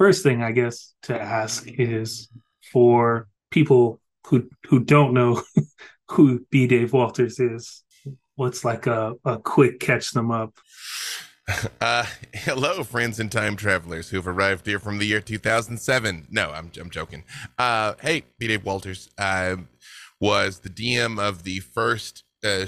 first thing I guess to ask is for people who who don't know who B Dave Walters is, what's like a, a quick catch them up? Uh, hello, friends and time travelers who have arrived here from the year 2007. No, I'm, I'm joking. Uh, hey, B Dave Walters. I was the DM of the first uh,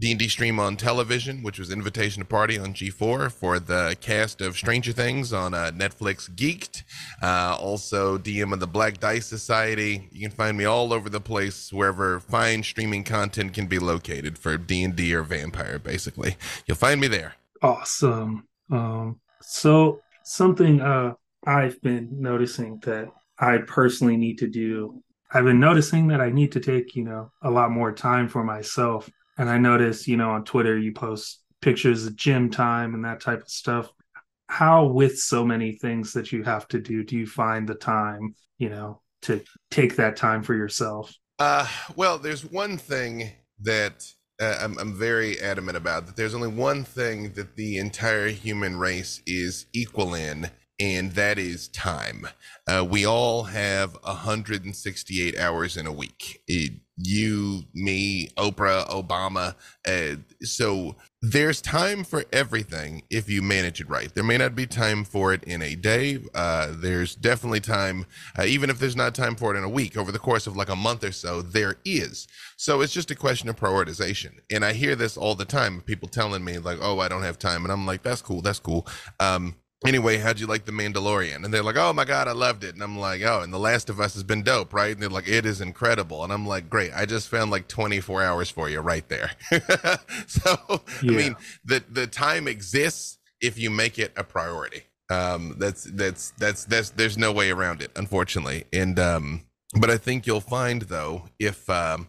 D&D stream on television, which was Invitation to Party on G4 for the cast of Stranger Things on uh, Netflix Geeked. Uh, also DM of the Black Dice Society. You can find me all over the place wherever fine streaming content can be located for D&D or Vampire, basically. You'll find me there. Awesome. Um, so something uh, I've been noticing that I personally need to do. I've been noticing that I need to take, you know, a lot more time for myself and I notice, you know, on Twitter you post pictures of gym time and that type of stuff. How, with so many things that you have to do, do you find the time, you know, to take that time for yourself? Uh, well, there's one thing that uh, I'm, I'm very adamant about that there's only one thing that the entire human race is equal in, and that is time. Uh, we all have 168 hours in a week. It, you, me, Oprah, Obama. Uh, so there's time for everything if you manage it right. There may not be time for it in a day. Uh, there's definitely time, uh, even if there's not time for it in a week, over the course of like a month or so, there is. So it's just a question of prioritization. And I hear this all the time people telling me, like, oh, I don't have time. And I'm like, that's cool. That's cool. Um, anyway, how'd you like The Mandalorian? And they're like, oh my God, I loved it. And I'm like, oh, and The Last of Us has been dope, right? And they're like, it is incredible. And I'm like, great. I just found like 24 hours for you right there. so, yeah. I mean, the, the time exists if you make it a priority. Um, that's, that's, that's, that's, there's no way around it, unfortunately. And, um, but I think you'll find though, if, um,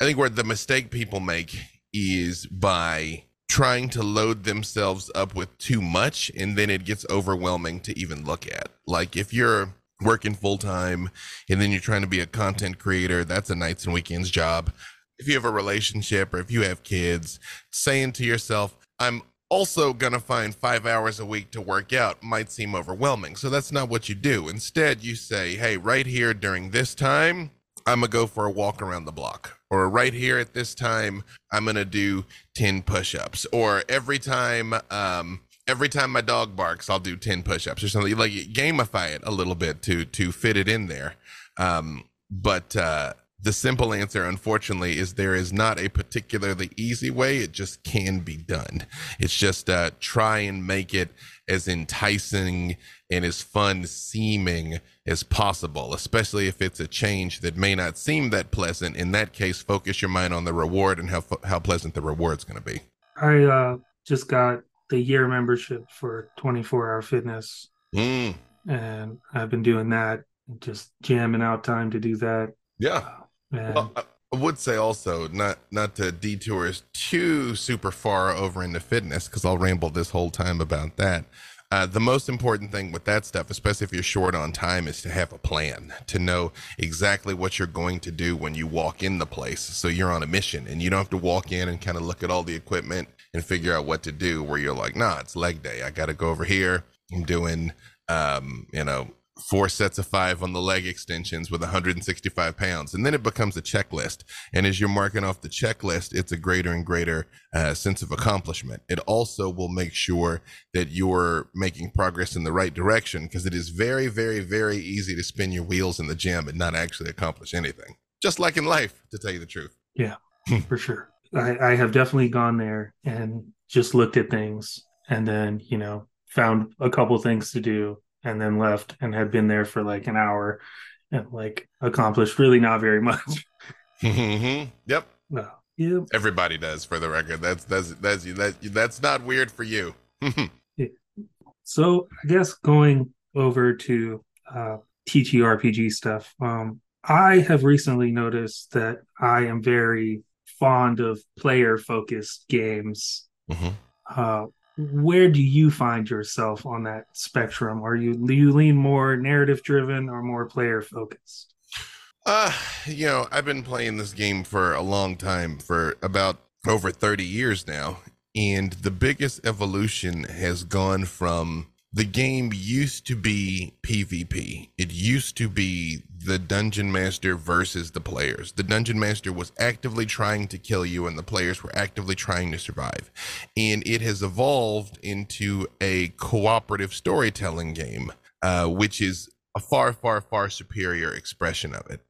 I think where the mistake people make is by trying to load themselves up with too much and then it gets overwhelming to even look at. Like if you're working full time and then you're trying to be a content creator, that's a nights and weekends job. If you have a relationship or if you have kids, saying to yourself, I'm also going to find five hours a week to work out might seem overwhelming. So that's not what you do. Instead, you say, hey, right here during this time, I'm going to go for a walk around the block or right here at this time i'm gonna do 10 push-ups. Or every time um every time my dog barks i'll do 10 push-ups or something. Like gamify it a little bit to to fit it in there. Um but uh the simple answer unfortunately is there is not a particularly easy way. It just can be done. It's just uh try and make it as enticing and as fun seeming as possible, especially if it's a change that may not seem that pleasant. In that case, focus your mind on the reward and how how pleasant the reward's going to be. I uh, just got the year membership for 24 Hour Fitness, mm. and I've been doing that, just jamming out time to do that. Yeah. Uh, well, I would say also not not to detour too super far over into fitness because I'll ramble this whole time about that. Uh, the most important thing with that stuff, especially if you're short on time, is to have a plan, to know exactly what you're going to do when you walk in the place. So you're on a mission and you don't have to walk in and kind of look at all the equipment and figure out what to do where you're like, nah, it's leg day. I got to go over here. I'm doing, um, you know, four sets of five on the leg extensions with 165 pounds. And then it becomes a checklist. And as you're marking off the checklist, it's a greater and greater uh, sense of accomplishment. It also will make sure that you're making progress in the right direction because it is very, very, very easy to spin your wheels in the gym and not actually accomplish anything. Just like in life, to tell you the truth. Yeah, for sure. I, I have definitely gone there and just looked at things and then, you know, found a couple things to do and then left and had been there for like an hour and like accomplished really not very much. mm-hmm. Yep. No. Yep. Everybody does, for the record. That's that's that's that that's not weird for you. yeah. So I guess going over to uh, TTRPG stuff. Um, I have recently noticed that I am very fond of player focused games. Mm-hmm. Uh, where do you find yourself on that spectrum? Are you do you lean more narrative driven or more player focused? Uh, you know, I've been playing this game for a long time, for about over 30 years now, and the biggest evolution has gone from the game used to be PvP. It used to be the dungeon master versus the players. The dungeon master was actively trying to kill you, and the players were actively trying to survive. And it has evolved into a cooperative storytelling game, uh, which is a far, far, far superior expression of it.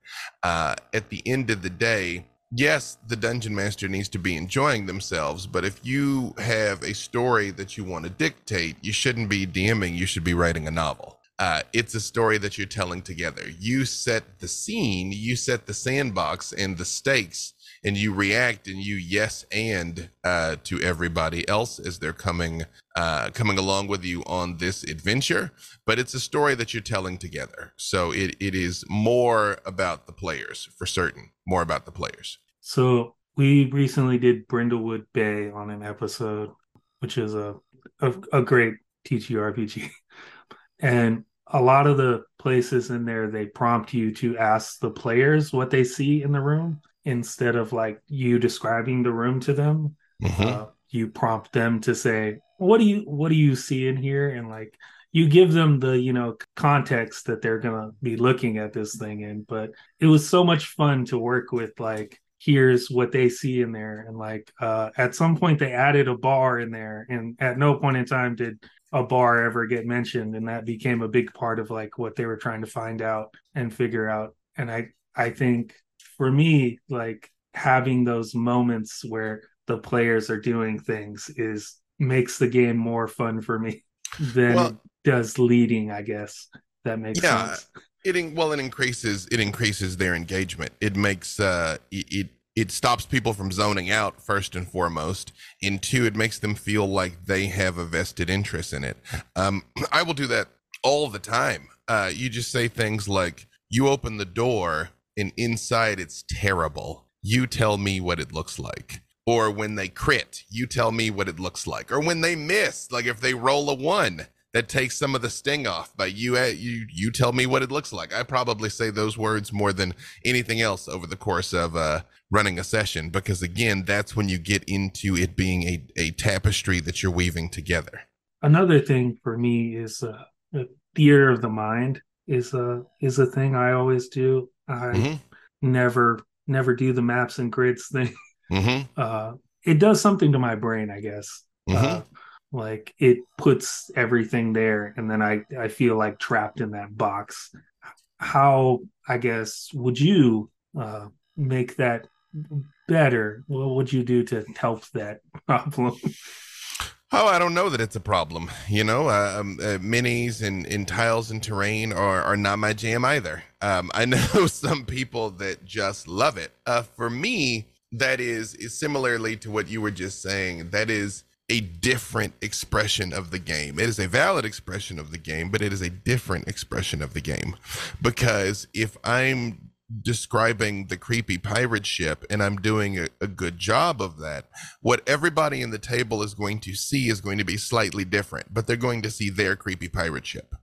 Uh, at the end of the day, yes, the dungeon master needs to be enjoying themselves, but if you have a story that you want to dictate, you shouldn't be DMing, you should be writing a novel. Uh, it's a story that you're telling together. You set the scene, you set the sandbox and the stakes, and you react and you yes and uh, to everybody else as they're coming uh, coming along with you on this adventure. But it's a story that you're telling together, so it it is more about the players for certain, more about the players. So we recently did Brindlewood Bay on an episode, which is a a, a great TTRPG, and a lot of the places in there they prompt you to ask the players what they see in the room instead of like you describing the room to them. Mm-hmm. uh, you prompt them to say what do you what do you see in here? And like you give them the you know context that they're gonna be looking at this thing in. But it was so much fun to work with like here's what they see in there. And like uh at some point they added a bar in there. And at no point in time did a bar ever get mentioned and that became a big part of like what they were trying to find out and figure out. And i i think for me like having those moments where the players are doing things is makes the game more fun for me than well, does leading i guess. That makes yeah, sense. it well it increases it increases their engagement. It makes uh it it stops people from zoning out first and foremost and two it makes them feel like they have a vested interest in it. Um, i will do that all the time. Uh, you just say things like you open the door and inside it's terrible. You tell me what it looks like. Or when they crit you tell me what it looks like. Or when they miss like if they roll a one that takes some of the sting off but you uh, you you tell me what it looks like. I probably say those words more than anything else over the course of uh, running a session because again that's when you get into it being a, a tapestry that you're weaving together another thing for me is uh, the theater of the mind is a is a thing i always do i mm-hmm. never never do the maps and grids thing mm-hmm. uh, it does something to my brain i guess mm-hmm. uh, like it puts everything there and then i i feel like trapped in that box how i guess would you uh make that better what would you do to help that problem Oh, I don't know that it's a problem. You know, uh, um, uh, minis and, and tiles and terrain are, are not my jam either. Um, I know some people that just love it. Uh, for me, that is, is similarly to what you were just saying. That is a different expression of the game. It is a valid expression of the game, but it is a different expression of the game. Because if I'm describing the creepy pirate ship and I'm doing a, a, good job of that, what everybody in the table is going to see is going to be slightly different, but they're going to see their creepy pirate ship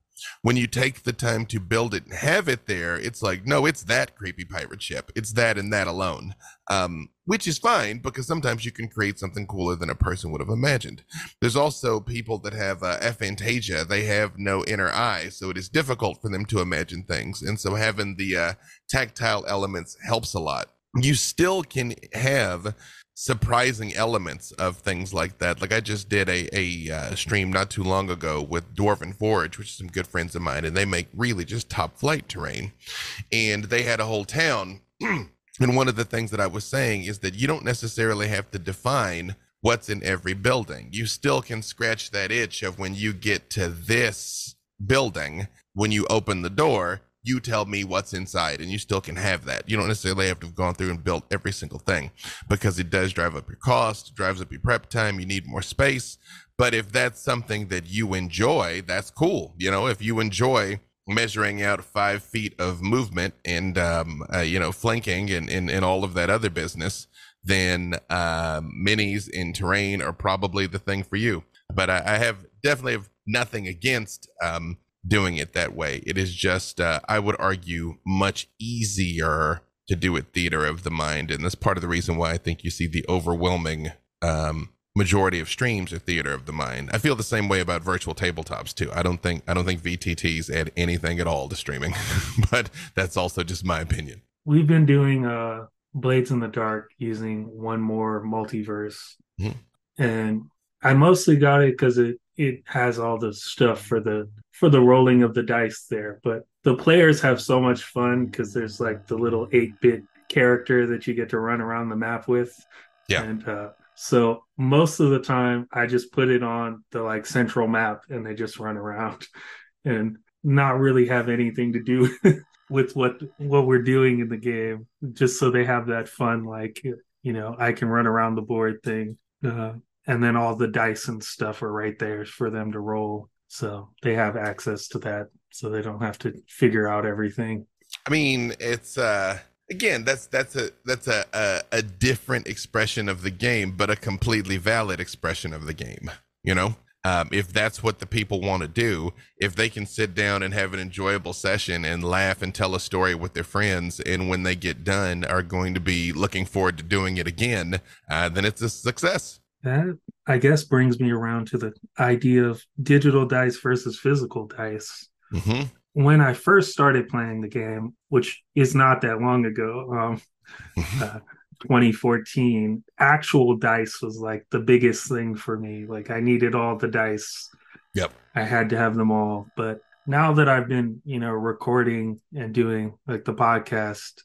when you take the time to build it and have it there, it's like, no, it's that creepy pirate ship. It's that and that alone. Um, which is fine because sometimes you can create something cooler than a person would have imagined. There's also people that have uh, aphantasia. They have no inner eye, so it is difficult for them to imagine things. And so having the uh, tactile elements helps a lot. You still can have surprising elements of things like that. Like I just did a a uh, stream not too long ago with Dwarven Forge, which is some good friends of mine, and they make really just top flight terrain. And they had a whole town. and one of the things that I was saying is that you don't necessarily have to define what's in every building. You still can scratch that itch of when you get to this building, when you open the door, you tell me what's inside and you still can have that. You don't necessarily have to have gone through and built every single thing because it does drive up your cost, drives up your prep time, you need more space. But if that's something that you enjoy, that's cool. You know, if you enjoy measuring out five feet of movement and, um, uh, you know, flanking and, and, and all of that other business, then uh, minis in terrain are probably the thing for you. But I, I have definitely have nothing against um, doing it that way. It is just, uh, I would argue, much easier to do it theater of the mind, and that's part of the reason why I think you see the overwhelming um, majority of streams are theater of the mind. I feel the same way about virtual tabletops too. I don't think I don't think VTTs add anything at all to streaming, but that's also just my opinion. We've been doing uh Blades in the Dark using one more multiverse, mm-hmm. and I mostly got it because it it has all the stuff for the for the rolling of the dice there. But the players have so much fun because there's like the little eight bit character that you get to run around the map with. Yeah. And uh, so most of the time, I just put it on the like central map and they just run around and not really have anything to do with what what we're doing in the game. Just so they have that fun, like you know, I can run around the board thing, uh, and then all the dice and stuff are right there for them to roll. So they have access to that, so they don't have to figure out everything. I mean, it's uh again that's that's a that's a, a, a different expression of the game but a completely valid expression of the game you know um, if that's what the people want to do if they can sit down and have an enjoyable session and laugh and tell a story with their friends and when they get done are going to be looking forward to doing it again uh, then it's a success that i guess brings me around to the idea of digital dice versus physical dice mm-hmm when I first started playing the game, which is not that long ago, um, uh, 2014, actual dice was like the biggest thing for me. Like I needed all the dice. Yep. I had to have them all. But now that I've been, you know, recording and doing like the podcast,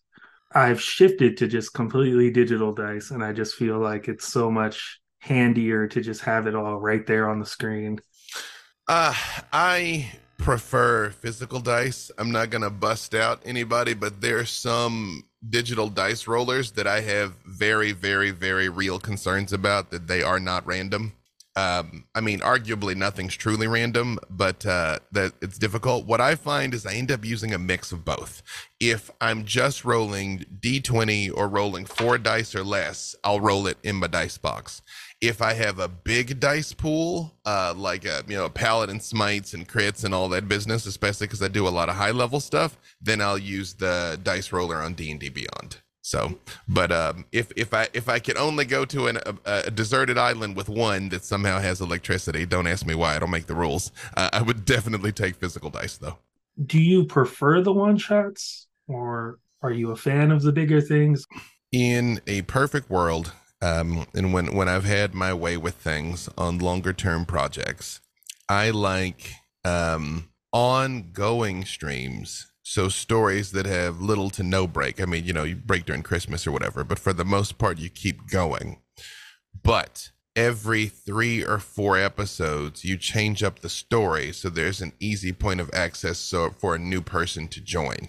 I've shifted to just completely digital dice. And I just feel like it's so much handier to just have it all right there on the screen. Uh, I prefer physical dice. I'm not going to bust out anybody, but there's some digital dice rollers that I have very, very, very real concerns about that they are not random. Um, I mean, arguably nothing's truly random, but uh, that it's difficult. What I find is I end up using a mix of both. If I'm just rolling d20 or rolling four dice or less, I'll roll it in my dice box if I have a big dice pool, uh, like a, you know, paladin smites and crits and all that business, especially because I do a lot of high level stuff, then I'll use the dice roller on D and D Beyond. So, but um, if if I if I can only go to an, a, a, deserted island with one that somehow has electricity, don't ask me why. I don't make the rules. Uh, I would definitely take physical dice though. Do you prefer the one shots, or are you a fan of the bigger things? In a perfect world, um, and when, when I've had my way with things on longer term projects, I like um, ongoing streams. So stories that have little to no break. I mean, you know, you break during Christmas or whatever, but for the most part, you keep going. But every three or four episodes, you change up the story so there's an easy point of access so for a new person to join.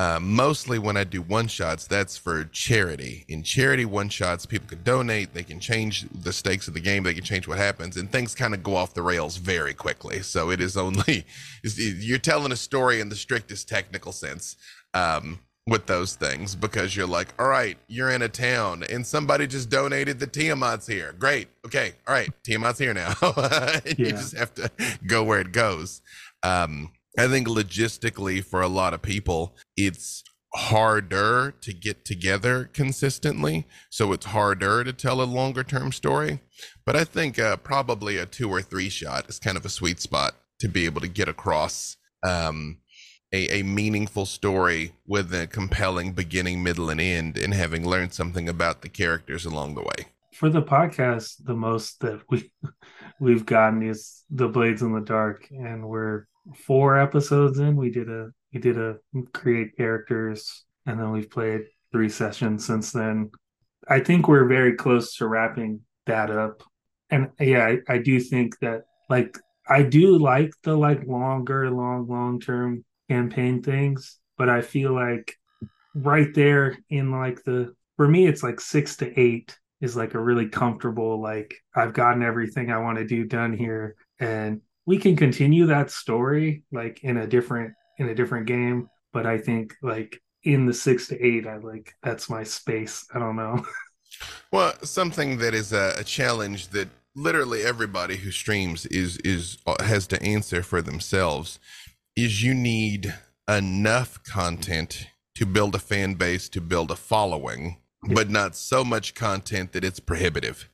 Uh, mostly when I do one shots, that's for charity. In charity one shots, people can donate, they can change the stakes of the game, they can change what happens, and things kind of go off the rails very quickly. So it is only you're telling a story in the strictest technical sense um, with those things because you're like, all right, you're in a town and somebody just donated the Tiamat's here. Great, okay, all right, Tiamat's here now. yeah. You just have to go where it goes. Um, I think logistically for a lot of people, it's harder to get together consistently. So it's harder to tell a longer term story. But I think uh, probably a two or three shot is kind of a sweet spot to be able to get across um, a, a meaningful story with a compelling beginning, middle, and end, and having learned something about the characters along the way. For the podcast, the most that we we've gotten is the Blades in the Dark, and we're four episodes in. We did a we did a create characters, and then we've played three sessions since then. I think we're very close to wrapping that up. And yeah, I, I do think that like I do like the like longer, long, long term campaign things, but I feel like right there in like the for me it's like six to eight is like a really comfortable like I've gotten everything I want to do done here and we can continue that story like in a different in a different game but i think like in the six to eight i like that's my space. I don't know. Well something that is a, a, challenge that literally everybody who streams is is uh, has to answer for themselves is you need enough content to build a fan base to build a following but not so much content that it's prohibitive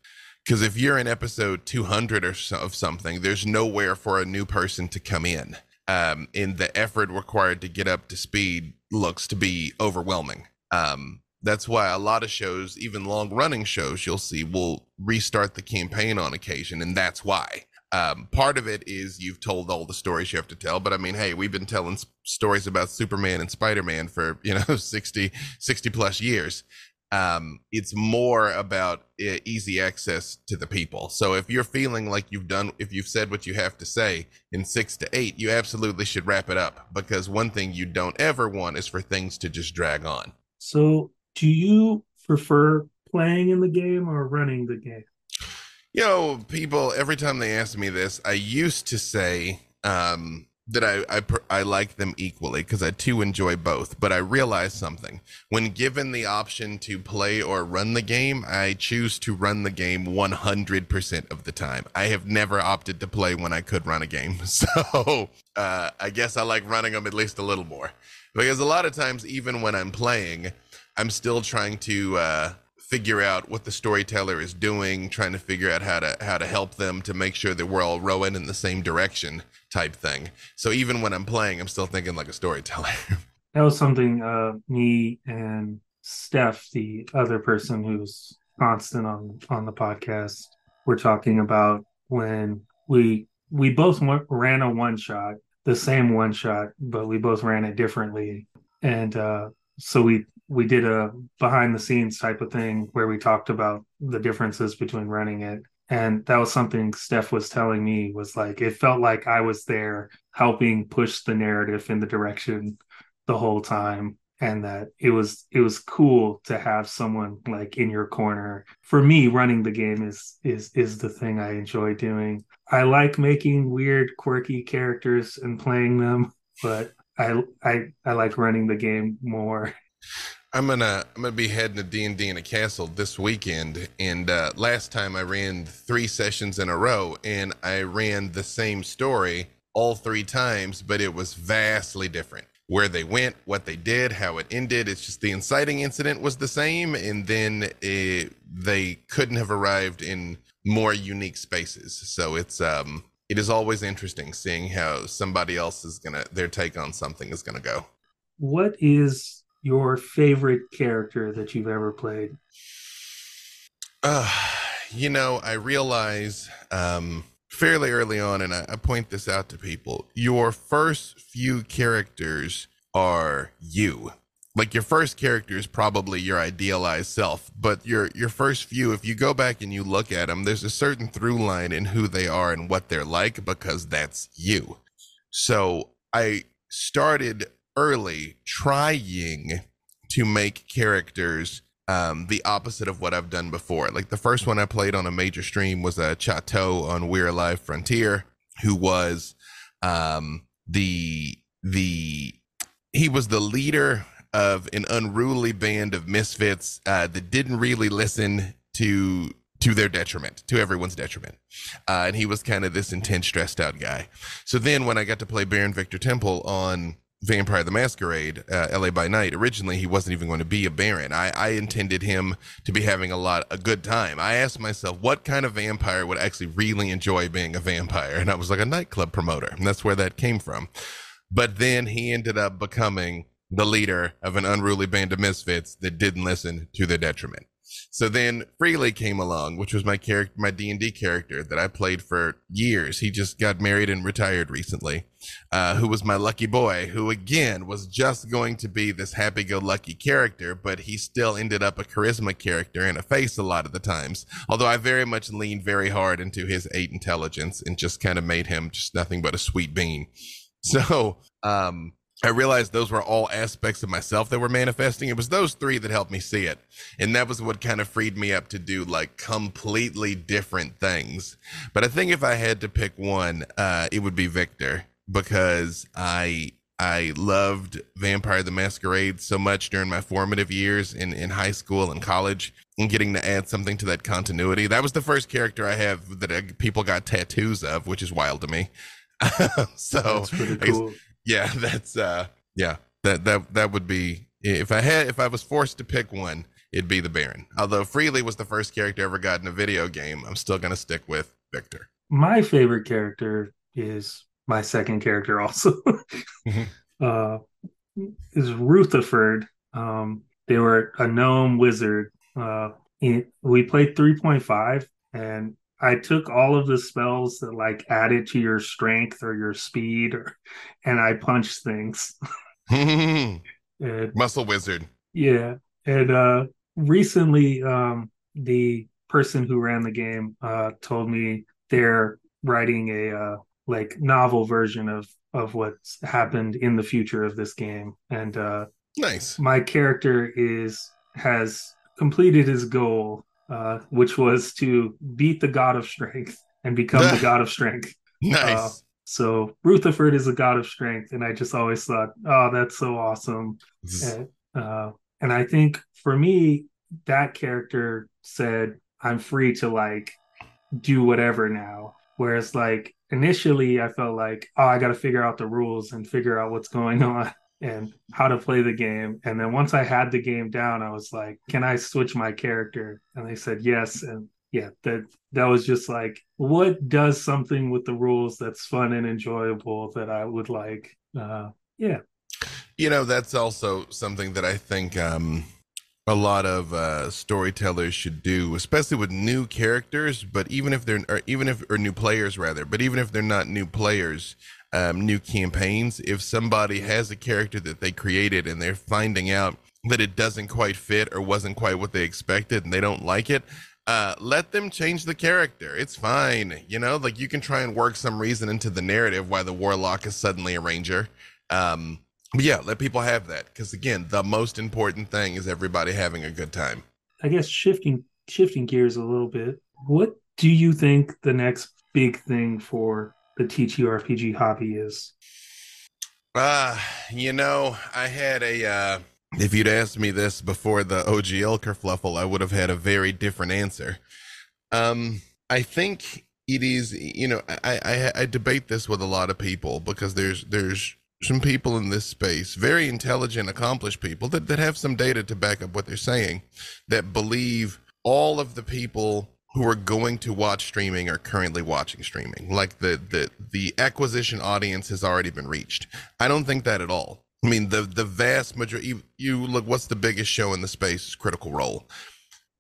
Because if you're in episode 200 or so of something, there's nowhere for a new person to come in. Um, and the effort required to get up to speed looks to be overwhelming. Um, that's why a lot of shows, even long running shows, you'll see will restart the campaign on occasion. And that's why. Um, part of it is you've told all the stories you have to tell, but I mean, hey, we've been telling stories about Superman and Spider Man for, you know, 60, 60 plus years. Um, it's more about uh, easy access to the people. So if you're feeling like you've done, if you've said what you have to say in six to eight, you absolutely should wrap it up because one thing you don't ever want is for things to just drag on. So, do you prefer playing in the game or running the game? You know, people every time they ask me this, I used to say um, that I I, I like them equally because I too enjoy both. But I realized something: when given the option to play or run the game, I choose to run the game one hundred percent of the time. I have never opted to play when I could run a game, so uh, I guess I like running them at least a little more because a lot of times, even when I'm playing, I'm still trying to. Uh, figure out what the storyteller is doing, trying to figure out how to how to help them to make sure that we're all rowing in the same direction type thing. So even when I'm playing, I'm still thinking like a storyteller. That was something uh, me and Steph, the other person who's constant on on the podcast, were talking about when we we both ran a one shot, the same one shot, but we both ran it differently, and uh, so we we did a behind the scenes type of thing where we talked about the differences between running it and that was something steph was telling me was like it felt like i was there helping push the narrative in the direction the whole time. And that it was it was cool to have someone like in your corner. For me running the game is is is the thing i enjoy doing. I like making weird quirky characters and playing them but i i i like running the game more I'm gonna I'm gonna be heading to D and D in a castle this weekend, and uh, last time I ran three sessions in a row, and I ran the same story all three times, but it was vastly different. Where they went, what they did, how it ended. It's just the inciting incident was the same, and then it, they couldn't have arrived in more unique spaces. So it's um it is always interesting seeing how somebody else is gonna their take on something is gonna go. what is your favorite character that you've ever played Uh, you know, I realize um, fairly early on, and I, I point this out to people your first few characters are you. Like your first character is probably your idealized self, but your your first few, if you go back and you look at them, there's a certain through line in who they are and what they're like because that's you. So I started early trying to make characters um, the opposite of what I've done before. Like the first one I played on a major stream was a Chateau on We're Alive Frontier, who was um, the the he was the leader of an unruly band of misfits uh, that didn't really listen to to their detriment, to everyone's detriment. Uh, and he was kind of this intense, stressed out guy. So then when I got to play Baron Victor Temple on Vampire the Masquerade, uh, LA by Night, originally he wasn't even going to be a Baron. I, I intended him to be having a lot, a good time. I asked myself, what kind of vampire would actually really enjoy being a vampire? And I was like a nightclub promoter. And that's where that came from. But then he ended up becoming the leader of an unruly band of misfits that didn't listen to their detriment. So then Freely came along, which was my character, my D and D character that I played for years. He just got married and retired recently. Uh, who was my lucky boy? Who again was just going to be this happy-go-lucky character, but he still ended up a charisma character and a face a lot of the times. Although I very much leaned very hard into his eight intelligence and just kind of made him just nothing but a sweet bean. So um, I realized those were all aspects of myself that were manifesting. It was those three that helped me see it. And that was what kind of freed me up to do like completely different things. But I think if I had to pick one, uh, it would be Victor because I I loved Vampire the Masquerade so much during my formative years in, in high school and college and getting to add something to that continuity. That was the first character I have that uh, people got tattoos of, which is wild to me. so that's pretty I guess- cool yeah, that's uh yeah, that that that would be if I had if I was forced to pick one, it'd be the Baron. Although Freely was the first character ever got in a video game, I'm still gonna stick with Victor. My favorite character is my second character also. mm-hmm. uh, is Rutherford. Um, they were a gnome wizard. Uh, we played 3.5 and I took all of the spells that like added to your strength or your speed or, and I punched things. and, Muscle wizard. Yeah. And uh recently um the person who ran the game uh told me they're writing a uh like novel version of of what's happened in the future of this game and uh nice my character is has completed his goal uh which was to beat the god of strength and become the god of strength. Nice. Uh, so rutherford is a god of strength and i just always thought oh that's so awesome. And, uh, and i think for me that character said i'm free to like do whatever now. Whereas like initially I felt like, oh, I got to figure out the rules and figure out what's going on and how to play the game. And then once I had the game down, I was like, can I switch my character? And they said yes. And yeah, that that was just like, what does something with the rules that's fun and enjoyable that I would like? Uh, yeah. You know, that's also something that I think um, a lot of uh, storytellers should do, especially with new characters. But even if they're, or even if, or new players rather, but even if they're not new players, um, new campaigns, if somebody has a character that they created and they're finding out that it doesn't quite fit or wasn't quite what they expected and they don't like it, uh, let them change the character. It's fine. You know, like you can try and work some reason into the narrative why the warlock is suddenly a ranger. Um, yeah, let people have that because again, the most important thing is everybody having a good time. I guess shifting shifting gears a little bit. What do you think the next big thing for the TTRPG hobby is? Uh, you know, I had a uh if you'd asked me this before the OGL kerfluffle, I would have had a very different answer. Um, I think it is, you know, I, I I debate this with a lot of people because there's there's some people in this space, very intelligent, accomplished people that, that have some data to back up what they're saying, that believe all of the people who are going to watch streaming are currently watching streaming. Like the the the acquisition audience has already been reached. I don't think that at all. I mean, the the vast majority. You, you look, what's the biggest show in the space? Critical Role.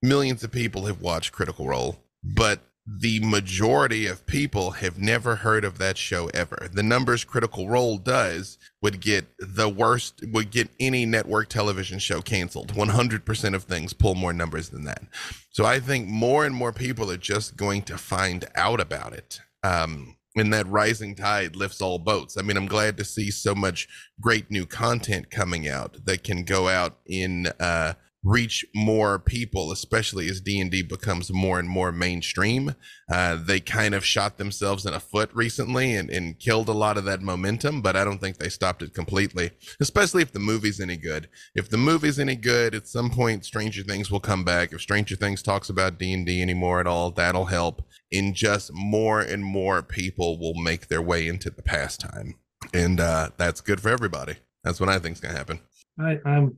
Millions of people have watched Critical Role, but the majority of people have never heard of that show ever. The numbers Critical Role does would get the worst, would get any network television show canceled. 100% of things pull more numbers than that. So I think more and more people are just going to find out about it. Um, and that rising tide lifts all boats. I mean, I'm glad to see so much great new content coming out that can go out in uh, reach more people especially as d&d becomes more and more mainstream. Uh, they kind of shot themselves in a foot recently and, and killed a lot of that momentum but i don't think they stopped it completely especially if the movie's any good. If the movie's any good at some point stranger things will come back. If stranger things talks about d&d anymore at all that'll help. In just more and more people will make their way into the pastime. And uh, that's good for everybody. That's what i think's gonna happen. I, i'm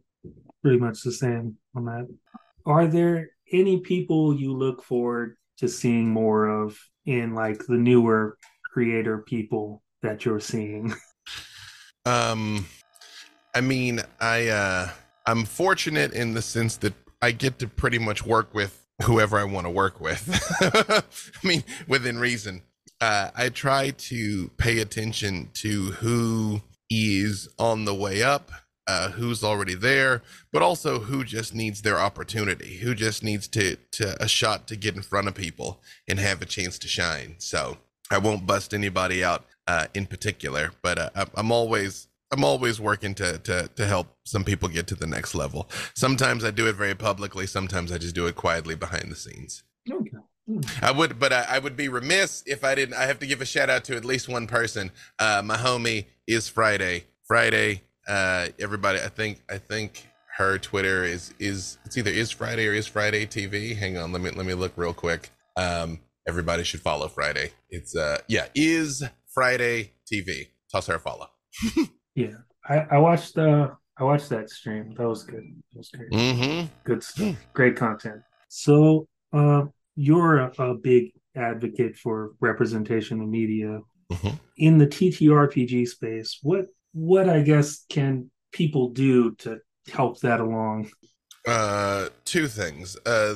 pretty much the same on that. Are there any people you look forward to seeing more of in like the newer creator people that you're seeing? Um I mean, I uh I'm fortunate in the sense that I get to pretty much work with whoever I want to work with. I mean, within reason. Uh, I try to pay attention to who is on the way up uh, who's already there, but also who just needs their opportunity, who just needs to to a shot to get in front of people and have a chance to shine. So I won't bust anybody out uh, in particular, but uh, I'm always I'm always working to to to help some people get to the next level. Sometimes I do it very publicly. Sometimes I just do it quietly behind the scenes. Okay. I would, but I, I, would be remiss if I didn't. I have to give a shout out to at least one person. Uh, my homie is Friday. Friday uh, everybody, I think, I think her Twitter is is it's either is Friday or is Friday TV. Hang on, let me let me look real quick. Um, everybody should follow Friday. It's uh, yeah, is Friday TV. Toss her a follow. yeah, I, I watched uh I watched that stream. That was good. That was great. Mm-hmm. Good stuff. Great content. So, uh, you're a, a big advocate for representation in media. Mhm. In the TTRPG space, what what I guess can people do to help that along? Uh, two things. Uh,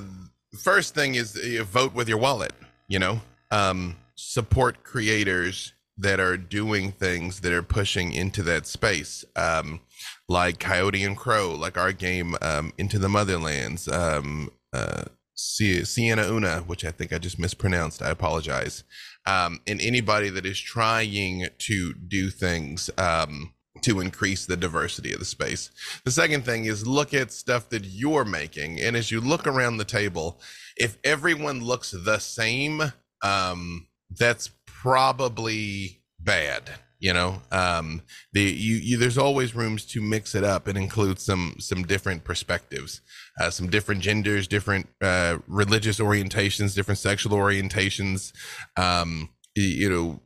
first thing is you vote with your wallet. You know, um, support creators that are doing things that are pushing into that space. Um, like Coyote and Crow, like our game, um, Into the Motherlands, um, uh, Sienna Una, which I think I just mispronounced. I apologize. Um, and anybody that is trying to do things um, to increase the diversity of the space. The second thing is look at stuff that you're making. And as you look around the table, if everyone looks the same, um, that's probably bad. You know, um, the you, you there's always rooms to mix it up and include some some different perspectives, uh, some different genders, different uh, religious orientations, different sexual orientations. Um, you know,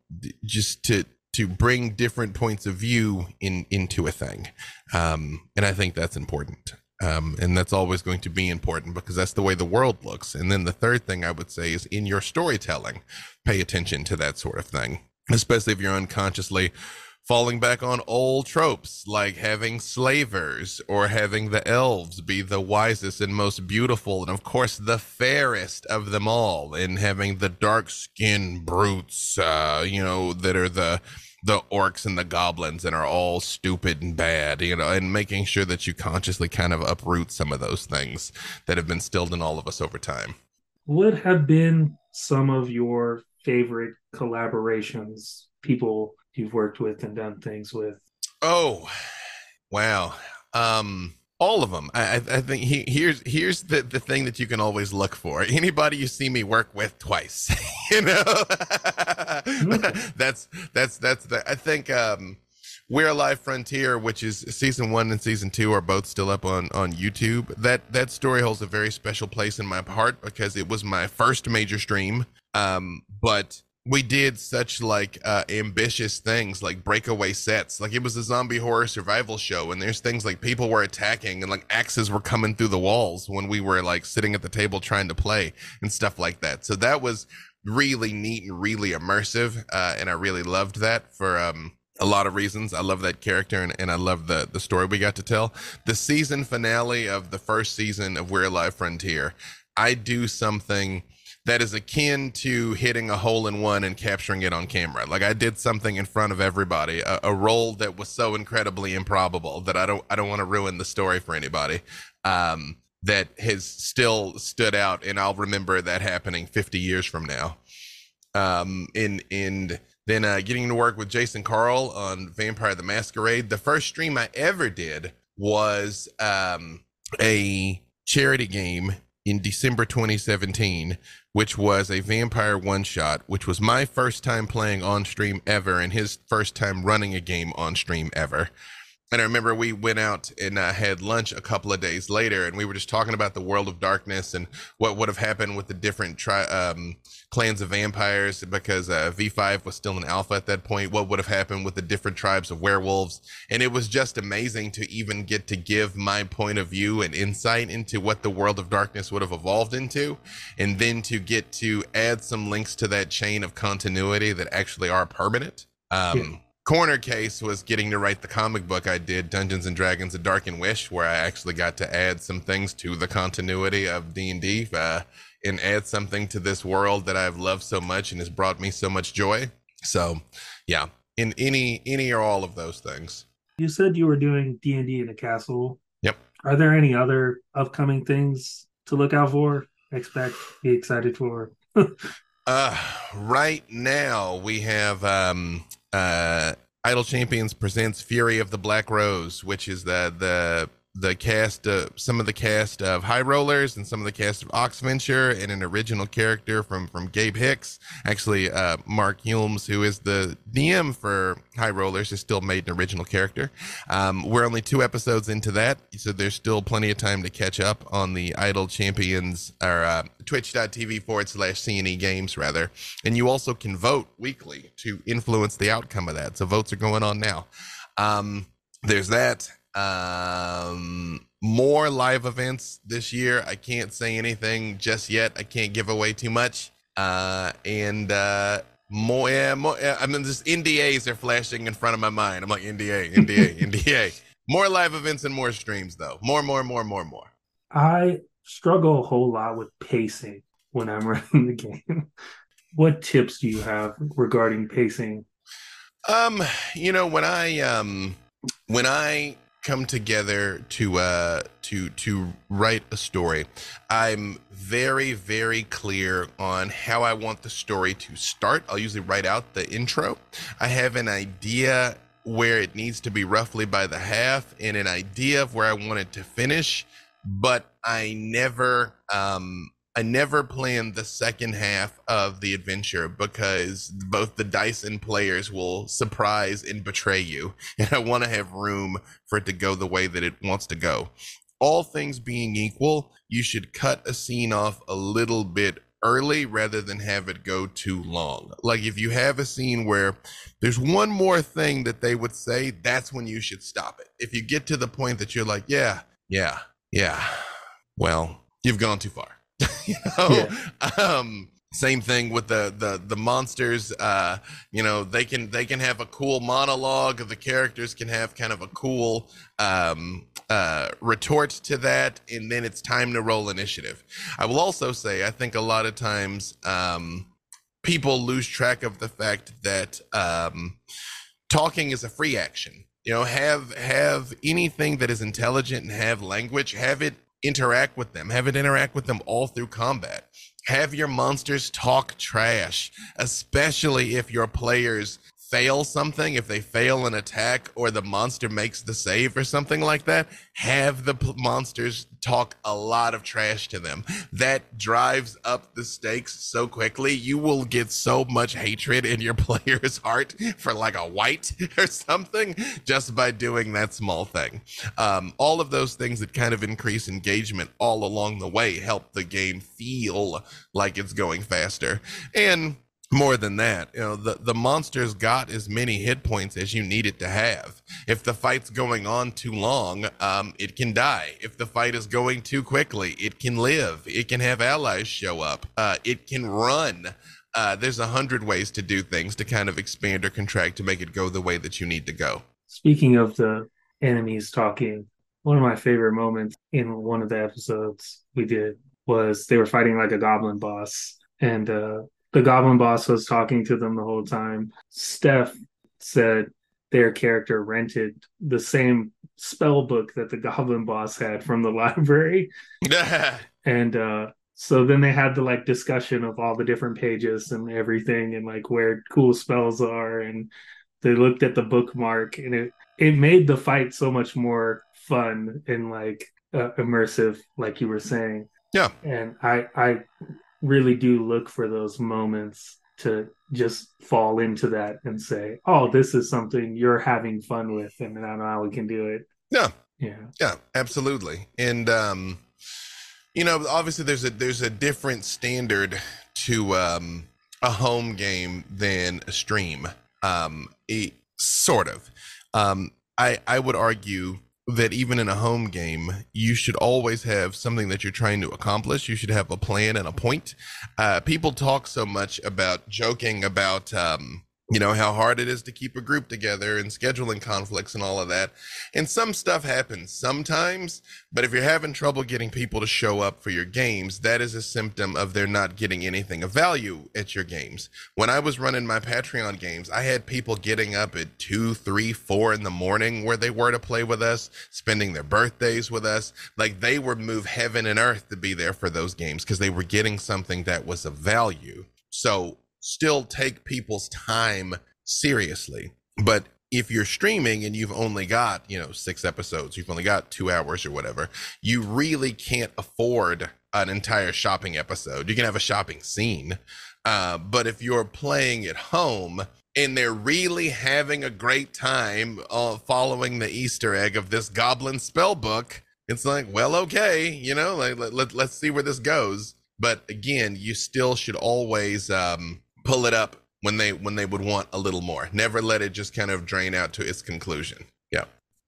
just to to bring different points of view in into a thing. Um, and i think that's important. Um, and that's always going to be important because that's the way the world looks. And then the third thing i would say is in your storytelling pay attention to that sort of thing especially if you're unconsciously falling back on old tropes like having slavers or having the elves be the wisest and most beautiful and of course the fairest of them all and having the dark skinned brutes uh, you know that are the the orcs and the goblins and are all stupid and bad you know and making sure that you consciously kind of uproot some of those things that have been stilled in all of us over time. What have been some of your favorite collaborations? People you've worked with and done things with. Oh, wow. Um, all of them. I, I think he, here's here's the the thing that you can always look for. Anybody you see me work with twice, you know. that's that's that's the. I think um, we're alive frontier, which is season one and season two, are both still up on on YouTube. That that story holds a very special place in my heart because it was my first major stream. Um, but we did such like uh ambitious things like breakaway sets. Like it was a zombie horror survival show and there's things like people were attacking and like axes were coming through the walls when we were like sitting at the table trying to play and stuff like that. So that was really neat and really immersive uh and i really loved that for um a lot of reasons. I love that character and, and i love the the story we got to tell. The season finale of the first season of we're alive frontier i do something that is akin to hitting a hole in one and capturing it on camera. Like I did something in front of everybody, a, a roll that was so incredibly improbable that I don't I don't want to ruin the story for anybody. Um, that has still stood out, and I'll remember that happening 50 years from now. Um, in in then uh, getting to work with Jason Carl on Vampire the Masquerade. The first stream I ever did was um, a charity game in December 2017, which was a vampire one shot, which was my first time playing on stream ever and his first time running a game on stream ever. And I remember we went out and uh, had lunch a couple of days later, and we were just talking about the world of darkness and what would have happened with the different tri- um, clans of vampires because uh, V5 was still in alpha at that point. What would have happened with the different tribes of werewolves? And it was just amazing to even get to give my point of view and insight into what the world of darkness would have evolved into, and then to get to add some links to that chain of continuity that actually are permanent. Um. Corner case was getting to write the comic book I did, Dungeons and Dragons: A Darkened Wish, where I actually got to add some things to the continuity of D and D, uh, and add something to this world that I've loved so much and has brought me so much joy. So, yeah, in any any or all of those things. You said you were doing D and D in a castle. Yep. Are there any other upcoming things to look out for? Expect, be excited for. Uh, right now we have um uh Idle Champions presents Fury of the Black Rose, which is the the the cast uh, some of the cast of High Rollers and some of the cast of Oxventure and an original character from from Gabe Hicks. Actually, uh, Mark Hulmes, who is the DM for High Rollers, has still made an original character. Um, we're only two episodes into that, so there's still plenty of time to catch up on the Idle Champions or uh, twitch.tv forward slash CNE games, rather. And you also can vote weekly to influence the outcome of that. So votes are going on now. Um, there's that. Um, more live events this year. I can't say anything just yet. I can't give away too much. Uh, and uh, more, yeah, more. Yeah, I mean, just NDAs are flashing in front of my mind. I'm like NDA, NDA, NDA. More live events and more streams, though. More, more, more, more, more. I struggle a whole lot with pacing when I'm running the game. what tips do you have regarding pacing? Um, you know, when I um when I come together to uh to to write a story. I'm very very clear on how i want the story to start. I'll usually write out the intro. I have an idea where it needs to be roughly by the half and an idea of where i want it to finish but i never um I never planned the second half of the adventure because both the dice and players will surprise and betray you. And I want to have room for it to go the way that it wants to go. All things being equal, you should cut a scene off a little bit early rather than have it go too long. Like if you have a scene where there's one more thing that they would say, that's when you should stop it. If you get to the point that you're like, yeah, yeah, yeah, well, you've gone too far. you know, yeah. um, same thing with the the the monsters uh you know they can they can have a cool monologue. The characters can have kind of a cool um uh retort to that and then it's time to roll initiative. I will also say i think a lot of times um people lose track of the fact that um talking is a free action. You know have have anything that is intelligent and have language have it interact with them, have it interact with them all through combat. Have your monsters talk trash, especially if your players fail something, if they fail an attack or the monster makes the save or something like that, have the p- monsters talk a lot of trash to them. That drives up the stakes so quickly. You will get so much hatred in your player's heart for like a wight or something just by doing that small thing. Um, all of those things that kind of increase engagement all along the way help the game feel like it's going faster. And more than that you know the, the monster's got as many hit points as you need it to have. If the fight's going on too long um, it can die. If the fight is going too quickly it can live. It can have allies show up. Uh, it can run. Uh, there's a hundred ways to do things to kind of expand or contract to make it go the way that you need to go. Speaking of the enemies talking one of my favorite moments in one of the episodes we did was they were fighting like a goblin boss. And uh, the goblin boss was talking to them the whole time. Steph said their character rented the same spell book that the goblin boss had from the library. and uh so then they had the like discussion of all the different pages and everything and like where cool spells are and they looked at the bookmark and it it made the fight so much more fun and like uh, immersive like you were saying yeah and i i really do look for those moments to just fall into that and say, "Oh, this is something you're having fun with," and I know how we can do it. Yeah, yeah, yeah, absolutely. And um, you know, obviously, there's a there's a different standard to um, a home game than a stream. Um, it, sort of. Um, I I would argue that even in a home game, you should always have something that you're trying to accomplish. You should have a plan and a point. Uh, people talk so much about joking about um, you know how hard it is to keep a group together and scheduling conflicts and all of that. And some stuff happens sometimes but if you're having trouble getting people to show up for your games that is a symptom of they're not getting anything of value at your games. When i was running my patreon games i had people getting up at two three four in the morning where they were to play with us spending their birthdays with us. Like they would move heaven and earth to be there for those games because they were getting something that was of value. So still take people's time seriously. But if you're streaming and you've only got, you know, six episodes, you've only got two hours or whatever, you really can't afford an entire shopping episode. You can have a shopping scene. Uh, but if you're playing at home and they're really having a great time uh, following the Easter egg of this goblin spell book, it's like, well, okay, you know, like, let, let, let's see where this goes. But again, you still should always um, pull it up when they when they would want a little more. Never let it just kind of drain out to its conclusion. Yeah.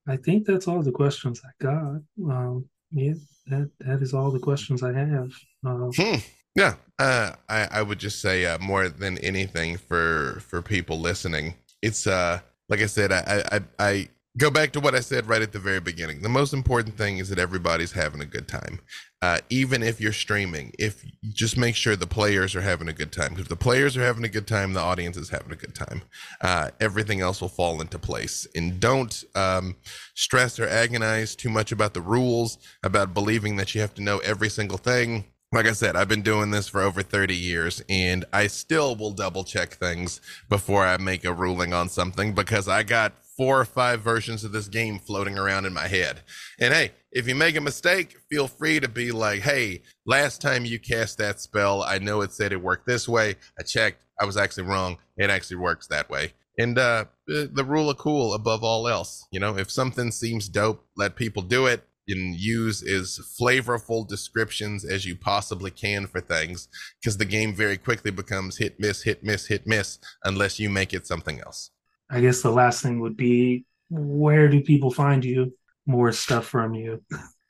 I think that's all the questions I got. Um, yeah, that that is all the questions I have. Uh, hmm. Yeah, uh, I I would just say uh, more than anything for for people listening, it's uh like I said, I I I go back to what I said right at the very beginning. The most important thing is that everybody's having a good time. Uh, even if you're streaming, if just make sure the players are having a good time. If the players are having a good time, the audience is having a good time. Uh, everything else will fall into place. And don't um, stress or agonize too much about the rules, about believing that you have to know every single thing like I said, I've been doing this for over 30 years and I still will double check things before I make a ruling on something because I got four or five versions of this game floating around in my head. And hey, if you make a mistake, feel free to be like, hey, last time you cast that spell, I know it said it worked this way. I checked. I was actually wrong. It actually works that way. And uh, the rule of cool above all else. You know, if something seems dope, let people do it and use as flavorful descriptions as you possibly can for things because the game very quickly becomes hit miss hit miss hit miss unless you make it something else i guess the last thing would be where do people find you more stuff from you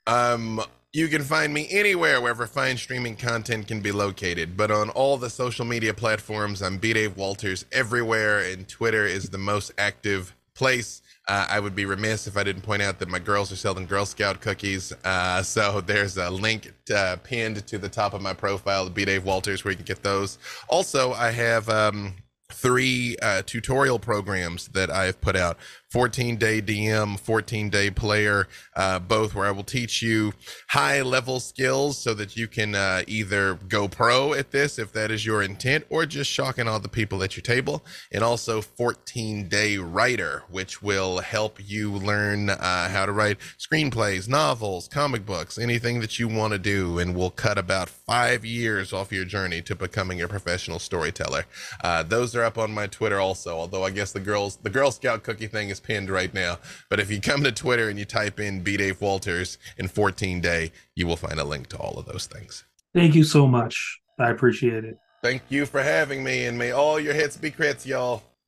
um you can find me anywhere wherever fine streaming content can be located, but on all the social media platforms, I'm B Dave Walters everywhere, and Twitter is the most active place. Uh, I would be remiss if I didn't point out that my girls are selling Girl Scout cookies. Uh, so there's a link uh, pinned to the top of my profile, B Dave Walters, where you can get those. Also, I have um, three uh, tutorial programs that I've put out 14 day DM, 14 day player, uh, both where I will teach you high level skills so that you can uh, either go pro at this if that is your intent or just shocking all the people at your table. And also 14 day writer, which will help you learn uh, how to write screenplays, novels, comic books, anything that you want to do. And will cut about five years off your journey to becoming a professional storyteller. Uh, those are up on my Twitter also, although I guess the girls, the Girl Scout cookie thing is is pinned right now. But if you come to Twitter and you type in B Dave Walters in 14 day, you will find a link to all of those things. Thank you so much. I appreciate it. Thank you for having me, and may all your hits be crits, y'all.